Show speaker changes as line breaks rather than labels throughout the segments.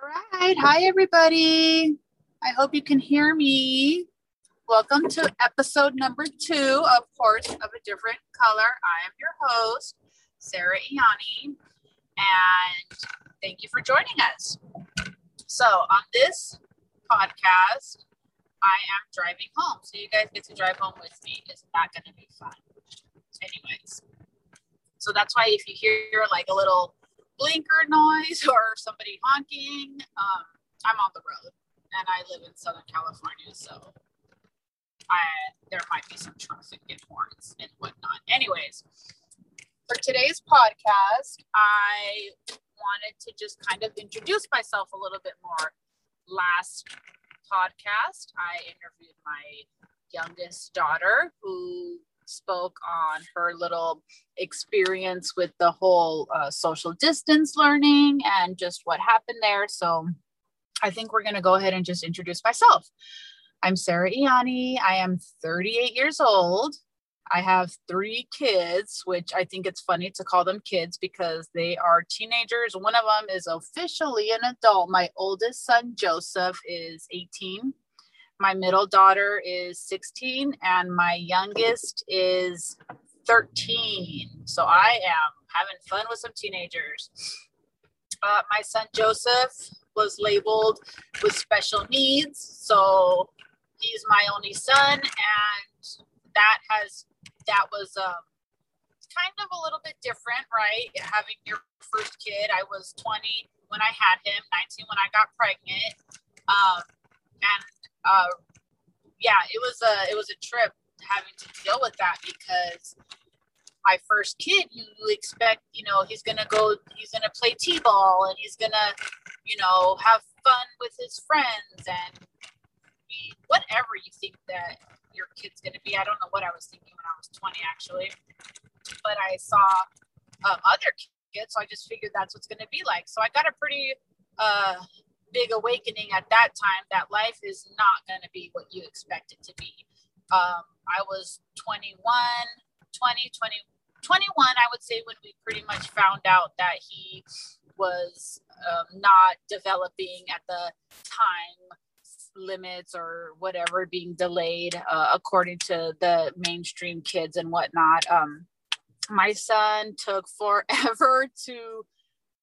All right. Hi, everybody. I hope you can hear me. Welcome to episode number two of Horse of a Different Color. I am your host, Sarah Iani, and thank you for joining us. So, on this podcast, I am driving home. So, you guys get to drive home with me. Isn't that going to be fun? Anyways, so that's why if you hear like a little blinker noise or somebody honking, um, I'm on the road and I live in Southern California, so I there might be some traffic and horns and whatnot. Anyways, for today's podcast, I wanted to just kind of introduce myself a little bit more. Last podcast, I interviewed my youngest daughter who spoke on her little experience with the whole uh, social distance learning and just what happened there. So I think we're going to go ahead and just introduce myself. I'm Sarah Iani. I am 38 years old. I have three kids, which I think it's funny to call them kids because they are teenagers. One of them is officially an adult. My oldest son, Joseph, is 18 my middle daughter is 16 and my youngest is 13 so i am having fun with some teenagers. Uh, my son joseph was labeled with special needs so he's my only son and that has that was um, kind of a little bit different right? Having your first kid i was 20 when i had him 19 when i got pregnant um, and uh, yeah, it was a it was a trip having to deal with that because my first kid, you expect, you know, he's gonna go, he's gonna play t-ball and he's gonna, you know, have fun with his friends and be whatever you think that your kid's gonna be. I don't know what I was thinking when I was 20 actually, but I saw um, other kids, so I just figured that's what's gonna be like. So I got a pretty uh, big awakening at that time that life is not going to be what you expect it to be. Um, I was 21, 20, 20, 21, I would say, when we pretty much found out that he was um, not developing at the time limits or whatever being delayed uh, according to the mainstream kids and whatnot. Um, my son took forever to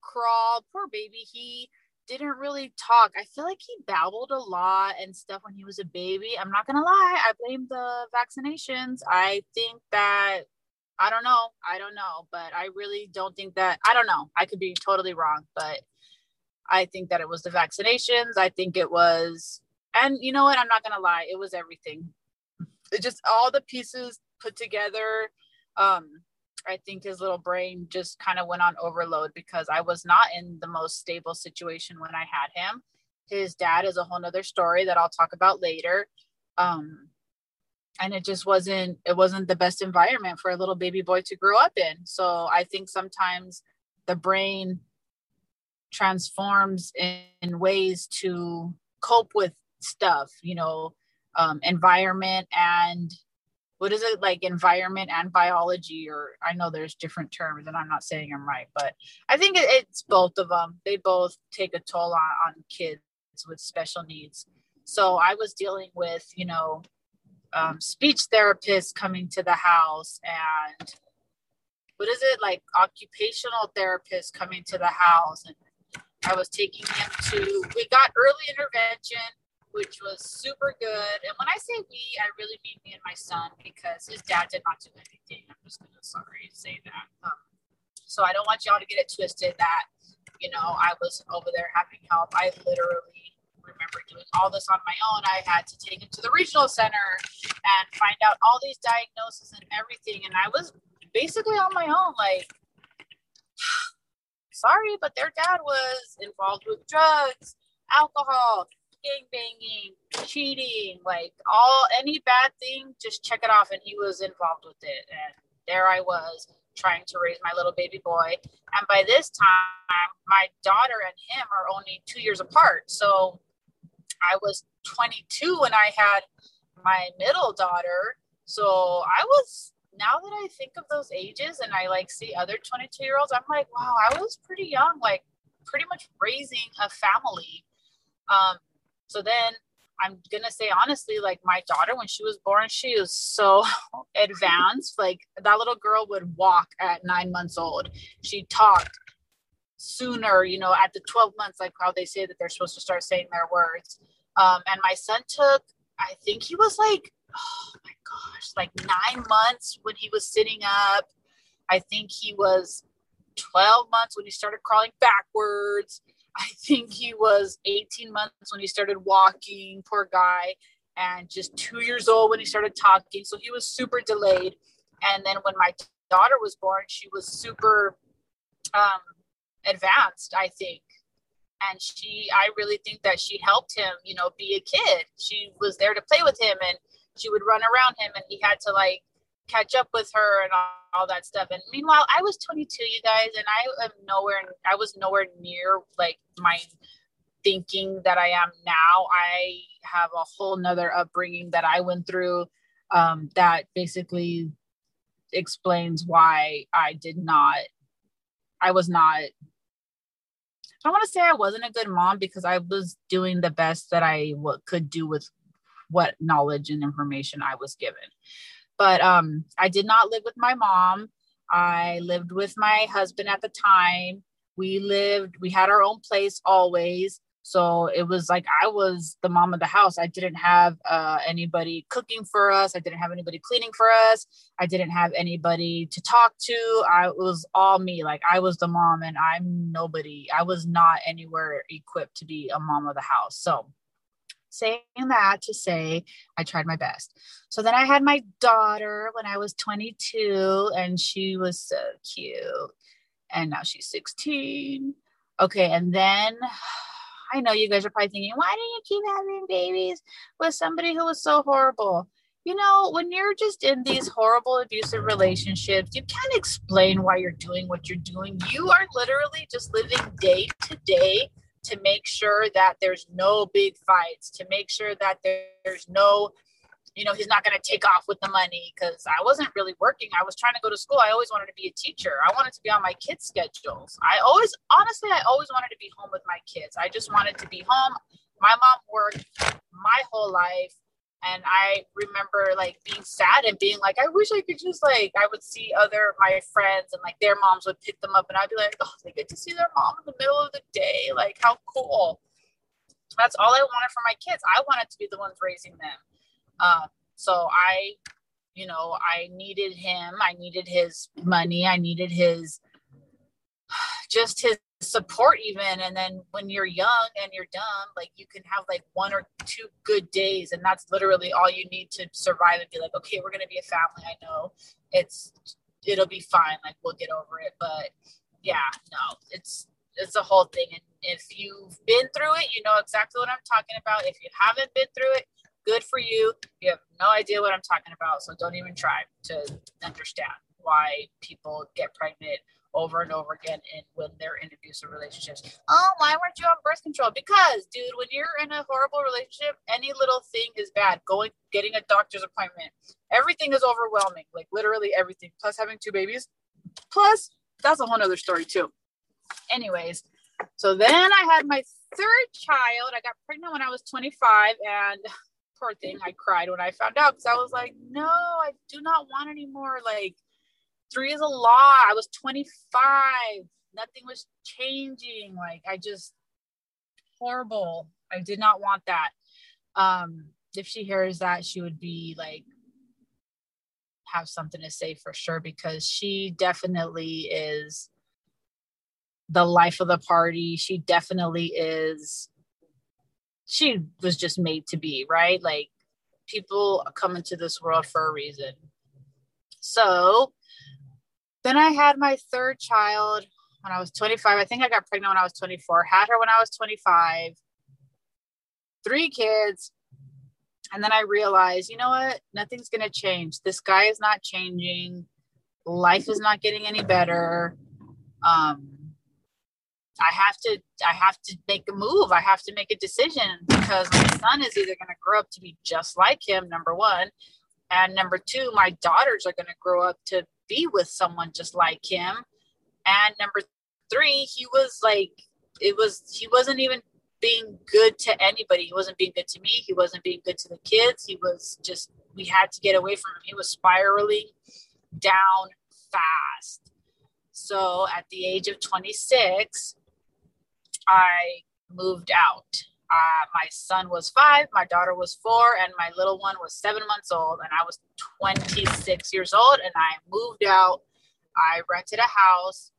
crawl. Poor baby. He didn't really talk. I feel like he babbled a lot and stuff when he was a baby. I'm not gonna lie, I blame the vaccinations. I think that I don't know. I don't know, but I really don't think that I don't know. I could be totally wrong, but I think that it was the vaccinations. I think it was and you know what? I'm not gonna lie, it was everything. It just all the pieces put together. Um, I think his little brain just kind of went on overload because I was not in the most stable situation when I had him. His dad is a whole nother story that I'll talk about later. Um, and it just wasn't it wasn't the best environment for a little baby boy to grow up in. So I think sometimes the brain transforms in, ways to cope with stuff, you know, um, environment and what is it like environment and biology or i know there's different terms and i'm not saying i'm right but i think it's both of them they both take a toll on, on kids with special needs. So i was dealing with you know um, speech therapists coming to the house and what is it like occupational therapists coming to the house and i was taking him to we got early intervention which was super good. And when I say we, I really mean me and my son because his dad did not do anything. I'm just gonna sorry say that. Um, so I don't want y'all to get it twisted that you know I was over there having help. I literally remember doing all this on my own. I had to take him to the regional center and find out all these diagnoses and everything. And I was basically on my own, like sorry, but their dad was involved with drugs, alcohol, gang banging, cheating, like all any bad thing, just check it off. And he was involved with it. And there I was trying to raise my little baby boy. And by this time, my daughter and him are only two years apart. So I was 22 when I had my middle daughter. So I was now that I think of those ages and I like see other 22 year olds, I'm like, wow, I was pretty young, like pretty much raising a family. Um, so then I'm gonna say honestly, like my daughter, when she was born, she was so advanced. Like that little girl would walk at nine months old. She talked sooner, you know, at the 12 months, like how they say that they're supposed to start saying their words. Um, and my son took, I think he was like, oh my gosh, like nine months when he was sitting up. I think he was 12 months when he started crawling backwards. I think he was 18 months when he started walking, poor guy, and just two years old when he started talking. So he was super delayed. And then when my daughter was born, she was super um, advanced, I think. And she, I really think that she helped him, you know, be a kid. She was there to play with him and she would run around him and he had to like catch up with her and all, all, that stuff. And meanwhile, I was 22, you guys, and I am nowhere, I was nowhere near like my thinking that I am now. I have a whole nother upbringing that I went through um, that basically explains why I did not, I was not. I don't want to say I wasn't a good mom because I was doing the best that I w- could do with what knowledge and information I was given. But um, I did not live with my mom. I lived with my husband at the time. We lived, we had our own place always. So it was like I was the mom of the house. I didn't have uh, anybody cooking for us. I didn't have anybody cleaning for us. I didn't have anybody to talk to. I was all me. Like I was the mom, and I'm nobody. I was not anywhere equipped to be a mom of the house. So saying that to say I tried my best. So then I had my daughter when I was 22 and she was so cute. And now she's 16. Okay. And then I know you guys are probably thinking, why do you keep having babies with somebody who was so horrible? You know, when you're just in these horrible abusive relationships, you can't explain why you're doing what you're doing. You are literally just living day to day to make sure that there's no big fights, to make sure that there's no, you know, he's not going to take off with the money because I wasn't really working. I was trying to go to school. I always wanted to be a teacher. I wanted to be on my kids' schedules. I always, honestly, I always wanted to be home with my kids. I just wanted to be home. My mom worked my whole life and i remember like being sad and being like i wish i could just like i would see other my friends and like their moms would pick them up and i'd be like oh they get to see their mom in the middle of the day. Like how cool. That's all i wanted for my kids. I wanted to be the ones raising them. Uh, so i you know i needed him. I needed his money. I needed his just his support even and then when you're young and you're dumb like you can have like one or two good days and that's literally all you need to survive and be like okay we're gonna be a family i know it's it'll be fine like we'll get over it. But yeah no it's it's a whole thing and if you've been through it you know exactly what i'm talking about. If you haven't been through it good for you. You have no idea what i'm talking about so don't even try to understand why people get pregnant over and over again and when they're in abusive relationships. Oh, why weren't you on birth control? Because, dude, when you're in a horrible relationship, any little thing is bad. Going, getting a doctor's appointment, everything is overwhelming. Like literally everything. Plus having two babies. Plus, that's a whole nother story too. Anyways, so then I had my third child. I got pregnant when I was 25 and poor thing, I cried when I found out because I was like, no, I do not want any more like three is a lot. I was 25. Nothing was changing. Like I just horrible. I did not want that. Um, if she hears that, she would be like have something to say for sure because she definitely is the life of the party. She definitely is she was just made to be, right? Like people come into this world for a reason. So then I had my third child when I was 25. I think I got pregnant when I was 24. Had her when I was 25. Three kids. And then I realized, you know what? Nothing's going to change. This guy is not changing. Life is not getting any better. Um, I have to I have to make a move. I have to make a decision because my son is either going to grow up to be just like him, number one, and number two, my daughters are going to grow up to be with someone just like him. And number three, he was like it was he wasn't even being good to anybody. He wasn't being good to me. He wasn't being good to the kids. He was just we had to get away from him. He was spiraling down fast. So at the age of 26, I moved out. Uh, my son was five, my daughter was four, and my little one was seven months old. And I was 26 years old, and I moved out. I rented a house.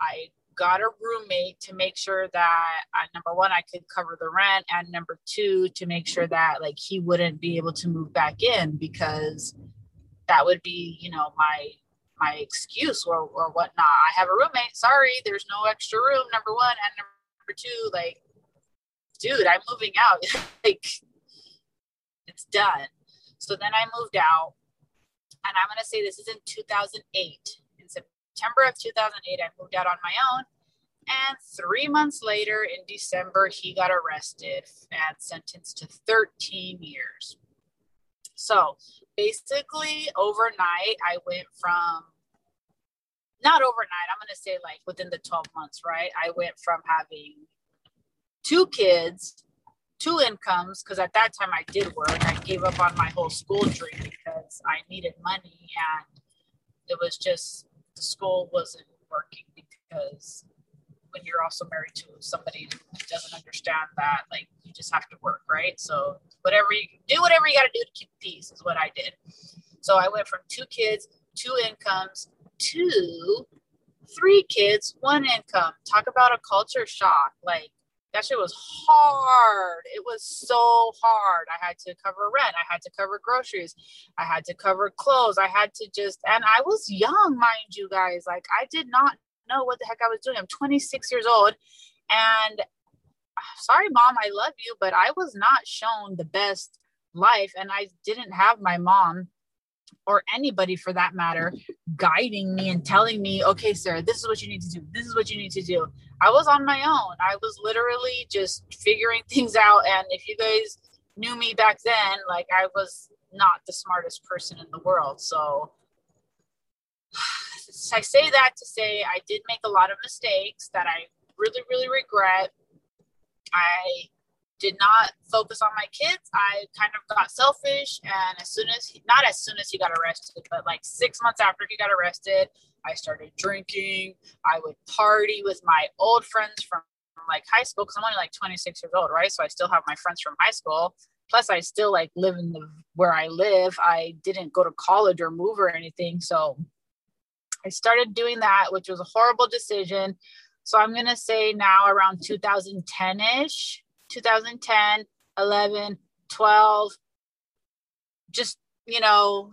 I got a roommate to make sure that uh, number one, I could cover the rent, and number two, to make sure that like he wouldn't be able to move back in because that would be, you know, my my excuse or or whatnot. I have a roommate. Sorry, there's no extra room. Number one, and number two, like dude, I'm moving out. like, it's done. So then I moved out, and I'm going to say this is in 2008. In September of 2008, I moved out on my own. And three months later, in December, he got arrested and sentenced to 13 years. So basically, overnight, I went from not overnight, I'm going to say like within the 12 months, right? I went from having two kids, two incomes, because at that time I did work. I gave up on my whole school dream because I needed money and it was just the school wasn't working because when you're also married to somebody who doesn't understand that, like you just have to work, right? So whatever you do, whatever you got to do to keep peace is what I did. So I went from two kids, two incomes, to three kids, one income. Talk about a culture shock. Like that shit was hard. It was so hard. I had to cover rent. I had to cover groceries. I had to cover clothes. I had to just, and I was young, mind you guys. Like, I did not know what the heck I was doing. I'm 26 years old. And sorry, mom, I love you, but I was not shown the best life. And I didn't have my mom or anybody for that matter guiding me and telling me, okay, Sarah, this is what you need to do. This is what you need to do. I was on my own. I was literally just figuring things out. And if you guys knew me back then, like I was not the smartest person in the world. So I say that to say I did make a lot of mistakes that I really, really regret. I did not focus on my kids. I kind of got selfish. And as soon as he, not as soon as he got arrested, but like six months after he got arrested, I started drinking. I would party with my old friends from like high school because I'm only like 26 years old, right? So I still have my friends from high school. Plus, I still like live in the where I live. I didn't go to college or move or anything. So I started doing that, which was a horrible decision. So I'm gonna say now around 2010 ish, 2010, 11, 12, just, you know,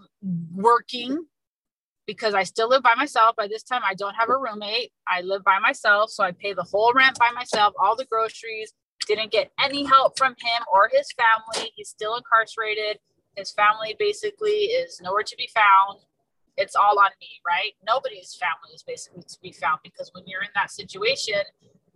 working because I still live by myself. By this time, I don't have a roommate. I live by myself. So I pay the whole rent by myself, all the groceries. Didn't get any help from him or his family. He's still incarcerated. His family basically is nowhere to be found. It's all on me, right? Nobody's family is basically to be found because when you're in that situation,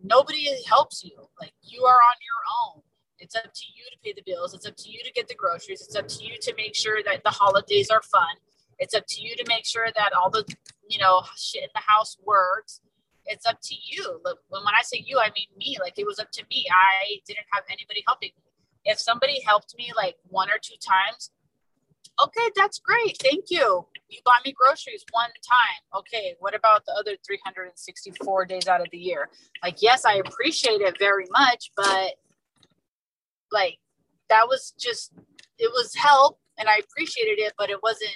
nobody helps you. Like you are on your own. It's up to you to pay the bills. It's up to you to get the groceries. It's up to you to make sure that the holidays are fun. It's up to you to make sure that all the, you know, shit in the house works. It's up to you. When I say you, I mean me. Like it was up to me. I didn't have anybody helping me. If somebody helped me like one or two times, okay, that's great. Thank you. You bought me groceries one time. Okay, what about the other 364 days out of the year? Like, yes, I appreciate it very much, but like that was just it was help and I appreciated it, but it wasn't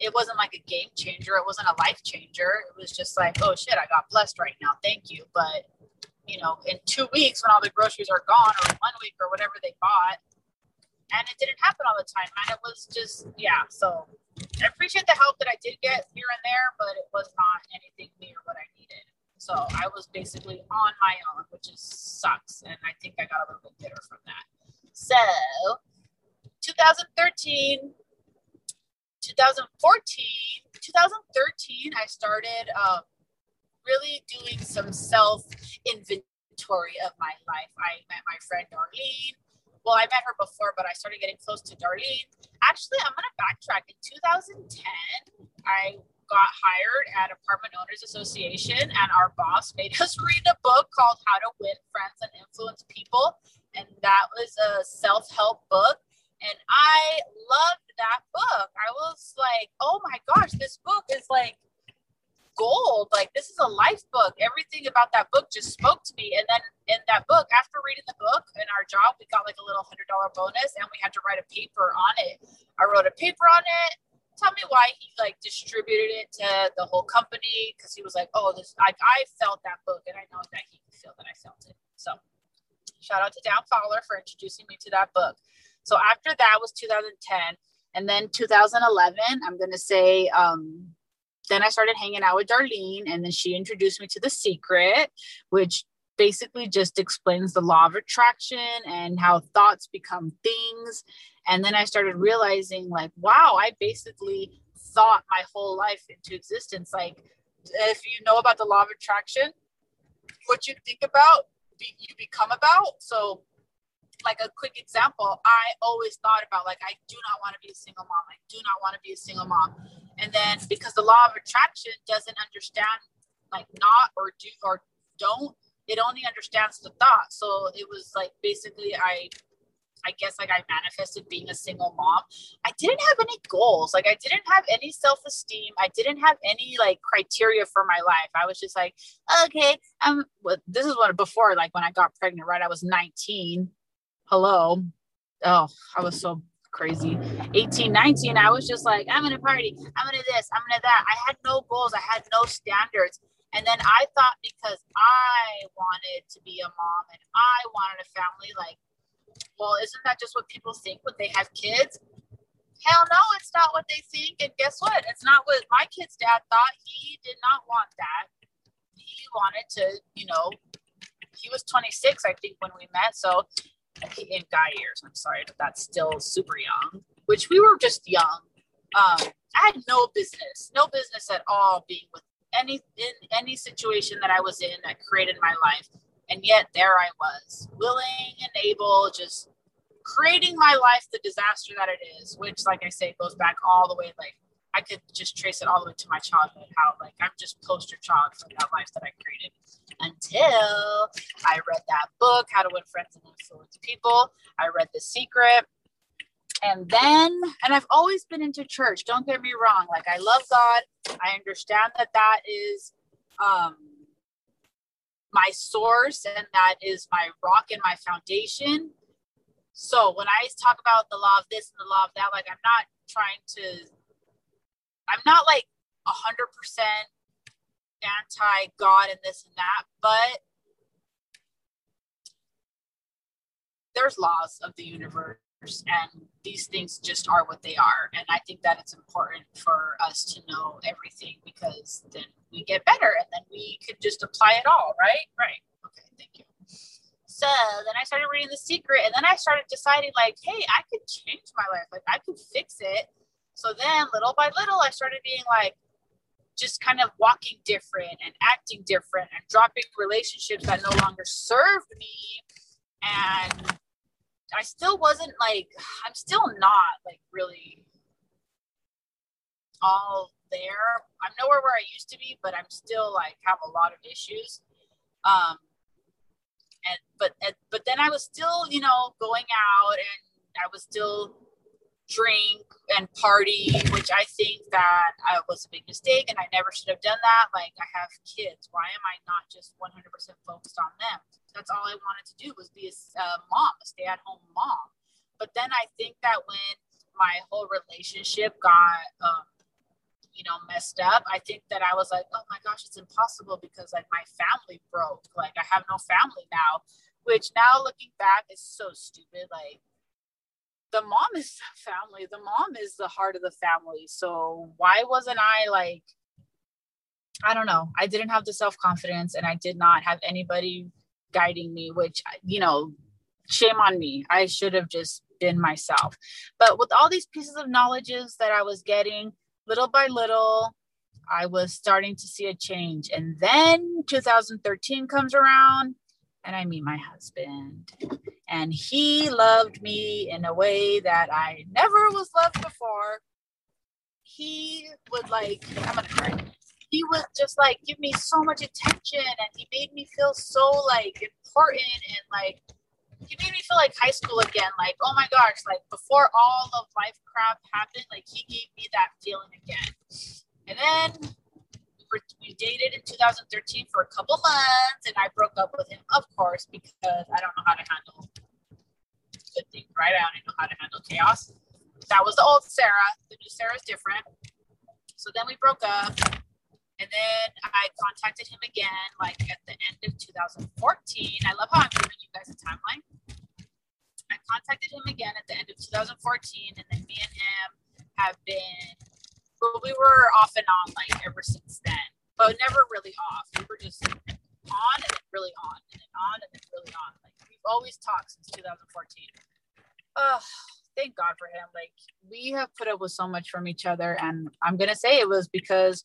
it wasn't like a game changer. It wasn't a life changer. It was just like, oh shit, I got blessed right now. Thank you. But you know, in two weeks when all the groceries are gone or one week or whatever they bought, and it didn't happen all the time. And it was just yeah so i appreciate the help that i did get here and there but it was not anything near what i needed. So i was basically on my own which is sucks and i think i got a little bit bitter from that. So 2013 2014 2013 i started um, really doing some self inventory of my life. I met my friend darlene well, I met her before, but I started getting close to Darlene. Actually, I'm gonna backtrack. In 2010, I got hired at Apartment Owners Association, and our boss made us read a book called How to Win Friends and Influence People. And that was a self help book. And I loved that book. I was like, oh my gosh, this book is like gold. Like, this is a life book. Everything about that book just spoke to me. And then in that book, after reading the book in our job, we got like a little $100 bonus and we had to write a paper on it. I wrote a paper on it tell me why he like distributed it to the whole company because he was like, oh, this I, I felt that book and I know that he could feel that I felt it. So shout out to Dan Fowler for introducing me to that book. So after that was 2010. And then 2011, I'm gonna say, um, then I started hanging out with Darlene, and then she introduced me to The Secret, which basically just explains the law of attraction and how thoughts become things and then I started realizing, like, wow, I basically thought my whole life into existence. Like, if you know about the law of attraction, what you think about, you become about. So, like a quick example, I always thought about like I do not want to be a single mom. I do not want to be a single mom. And then because the law of attraction doesn't understand like not or do or don't, it only understands the thought. So it was like basically I I guess like I manifested being a single mom. I didn't have any goals. Like I didn't have any self-esteem. I didn't have any like criteria for my life. I was just like, okay, um well, this is what before like when I got pregnant, right? I was 19. Hello. Oh, I was so crazy 18 19 i was just like i'm gonna party i'm gonna this i'm gonna that i had no goals i had no standards and then i thought because i wanted to be a mom and i wanted a family like well, isn't that just what people think when they have kids? Hell no, it's not what they think. And guess what? It's not what my kid's dad thought. He did not want that. He wanted to, you know, he was 26, I think, when we met. So in guy years, I'm sorry, but that's still super young, which we were just young. Um, I had no business, no business at all being with any in any situation that I was in that created my life. And yet there I was, willing and able, just creating my life the disaster that it is, which, like I say, goes back all the way. Like I could just trace it all the way to my childhood. How like I'm just poster child for that life that I created. Until I read that book, How to Win Friends and Influence People. I read The Secret. And then, and I've always been into church. Don't get me wrong. Like I love God. I understand that that is um my source and that is my rock and my foundation. So when I talk about the law of this and the law of that, like I'm not trying to, I'm not like a hundred percent anti God and this and that, but there's laws of the universe and these things just are what they are. And i think that it's important for us to know everything because then we get better and then we could just apply it all right? Right. Okay thank you. So then i started reading the secret and then i started deciding like hey i could change my life. Like i could fix it so then little by little i started being like just kind of walking different and acting different and dropping relationships that no longer served me and I still wasn't like I'm still not like really all there. I'm nowhere where I used to be, but I'm still like have a lot of issues. Um and but but then I was still, you know, going out and I was still drink and party, which I think that I was a big mistake and I never should have done that. Like I have kids. Why am I not just 100% focused on them? That's all I wanted to do was be a, a mom, a stay-at-home mom. But then I think that when my whole relationship got, um, you know, messed up, I think that I was like, oh my gosh, it's impossible because like my family broke. Like I have no family now, which now looking back is so stupid. Like the mom is the family. The mom is the heart of the family. So why wasn't I like? I don't know. I didn't have the self confidence, and I did not have anybody guiding me, which, you know, shame on me. I should have just been myself. But with all these pieces of knowledges that I was getting, little by little, I was starting to see a change. And then 2013 comes around and I meet my husband. And he loved me in a way that I never was loved before. he would like, I'm gonna cry. He would just like give me so much attention and he made me feel so like important and like he made me feel like high school again. Like, oh my gosh, like before all of life crap happened, like he gave me that feeling again. And then we, we dated in 2013 for a couple months, and I broke up with him, of course, because I don't know how to handle good things, right? I don't know how to handle chaos. That was the old Sarah. The new Sarah is different. So then we broke up. And then I contacted him again, like at the end of 2014. I love how I'm giving you guys a timeline. I contacted him again at the end of 2014, and then me and him have been, well, we were off and on like ever since then, but never really off. We were just on and then really on, and then on and then really on. Like always talked since 2014. Oh, thank God for him. Like we have put up with so much from each other, and I'm gonna say it was because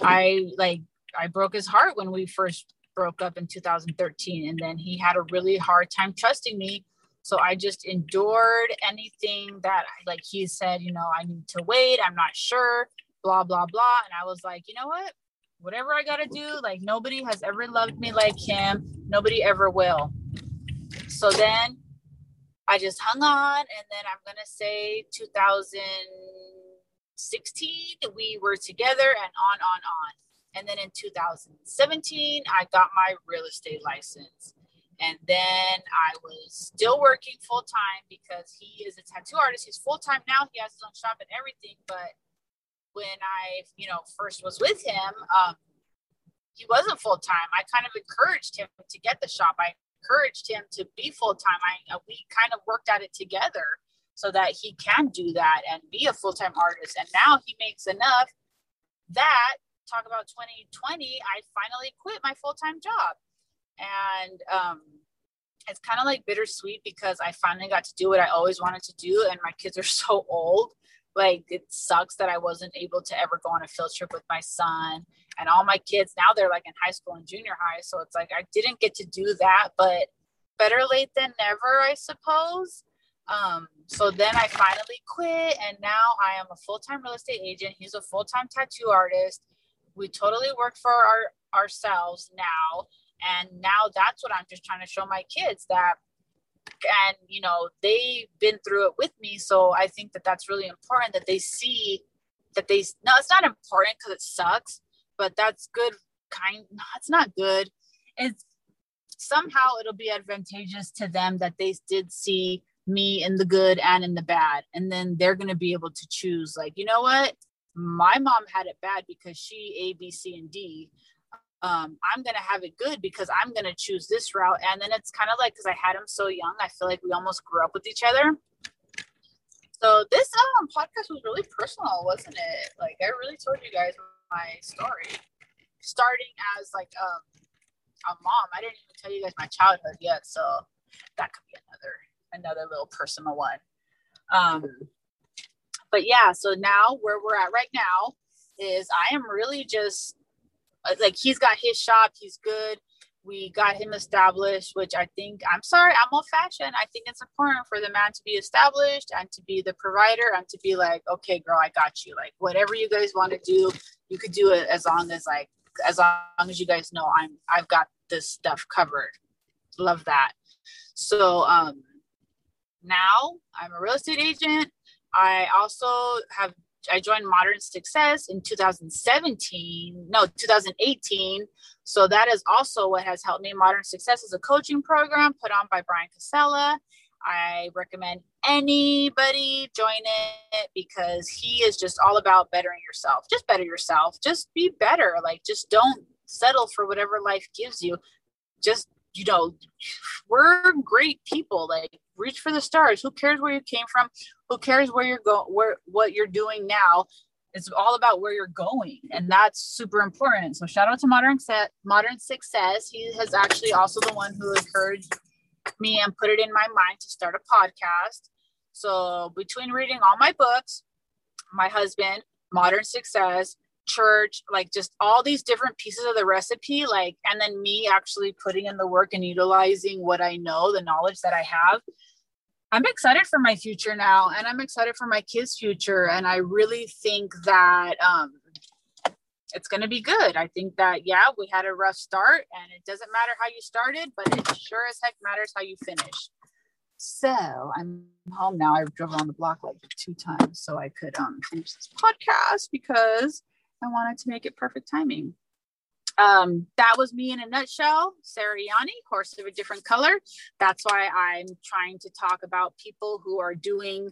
I like I broke his heart when we first broke up in 2013, and then he had a really hard time trusting me. So I just endured anything that like he said, you know, I need to wait. I'm not sure. Blah blah blah. And I was like, you know what? Whatever I gotta do. Like nobody has ever loved me like him. Nobody ever will. So then I just hung on, and then I'm gonna say 2016 we were together, and on, on, on. And then in 2017, I got my real estate license. And then I was still working full time because he is a tattoo artist. He's full time now. He has his own shop and everything. But when I, you know, first was with him, um, he wasn't full time. I kind of encouraged him to get the shop. I encouraged him to be full time. I uh, we kind of worked at it together so that he can do that and be a full time artist. And now he makes enough that talk about 2020. I finally quit my full time job, and um, it's kind of like bittersweet because I finally got to do what I always wanted to do, and my kids are so old. Like it sucks that I wasn't able to ever go on a field trip with my son and all my kids now they're like in high school and junior high so it's like i didn't get to do that but better late than never i suppose. Um, so then i finally quit and now i am a full-time real estate agent. He's a full-time tattoo artist. We totally work for our ourselves now and now that's what i'm just trying to show my kids that and you know they've been through it with me so i think that that's really important that they see that they no it's not important because it sucks but that's good kind it's not good. It's somehow it'll be advantageous to them that they did see me in the good and in the bad and then they're going to be able to choose like you know what? My mom had it bad because she a b c and d. Um, i'm going to have it good because i'm going to choose this route and then it's kind of like because i had him so young i feel like we almost grew up with each other. So this um, podcast was really personal wasn't it? Like i really told you guys my story. Starting as like a mom, I didn't even tell you guys my childhood yet, so that could be another another little personal one. Um, but yeah, so now where we're at right now is I am really just like he's got his shop, he's good we got him established, which I think I'm sorry, I'm old fashioned. I think it's important for the man to be established and to be the provider and to be like, okay, girl, I got you. Like whatever you guys want to do, you could do it as long as like as long as you guys know I'm I've got this stuff covered. Love that. So um now I'm a real estate agent. I also have I joined Modern Success in 2017, no, 2018. So that is also what has helped me. Modern Success is a coaching program put on by Brian Casella. I recommend anybody join it because he is just all about bettering yourself. Just better yourself. Just be better. Like, just don't settle for whatever life gives you. Just, you know, we're great people. Like, reach for the stars. Who cares where you came from? Who cares where you're going, where what you're doing now? It's all about where you're going, and that's super important. So shout out to Modern Set, Modern Success. He has actually also the one who encouraged me and put it in my mind to start a podcast. So between reading all my books, my husband, Modern Success, church, like just all these different pieces of the recipe, like, and then me actually putting in the work and utilizing what I know, the knowledge that I have. I'm excited for my future now, and I'm excited for my kids' future. And I really think that um, it's going to be good. I think that, yeah, we had a rough start, and it doesn't matter how you started, but it sure as heck matters how you finish. So I'm home now. I drove around the block like two times so I could um, finish this podcast because I wanted to make it perfect timing. Um, that was me in a nutshell. Sarah Yanni, horse of a different color. That's why I'm trying to talk about people who are doing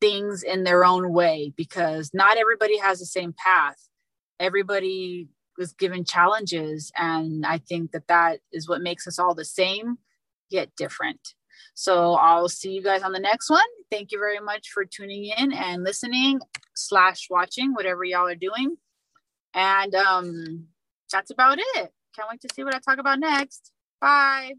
things in their own way because not everybody has the same path. Everybody was given challenges, and I think that that is what makes us all the same yet different. So I'll see you guys on the next one. Thank you very much for tuning in and listening slash watching whatever y'all are doing. And um, that's about it. Can't wait to see what I talk about next. Bye.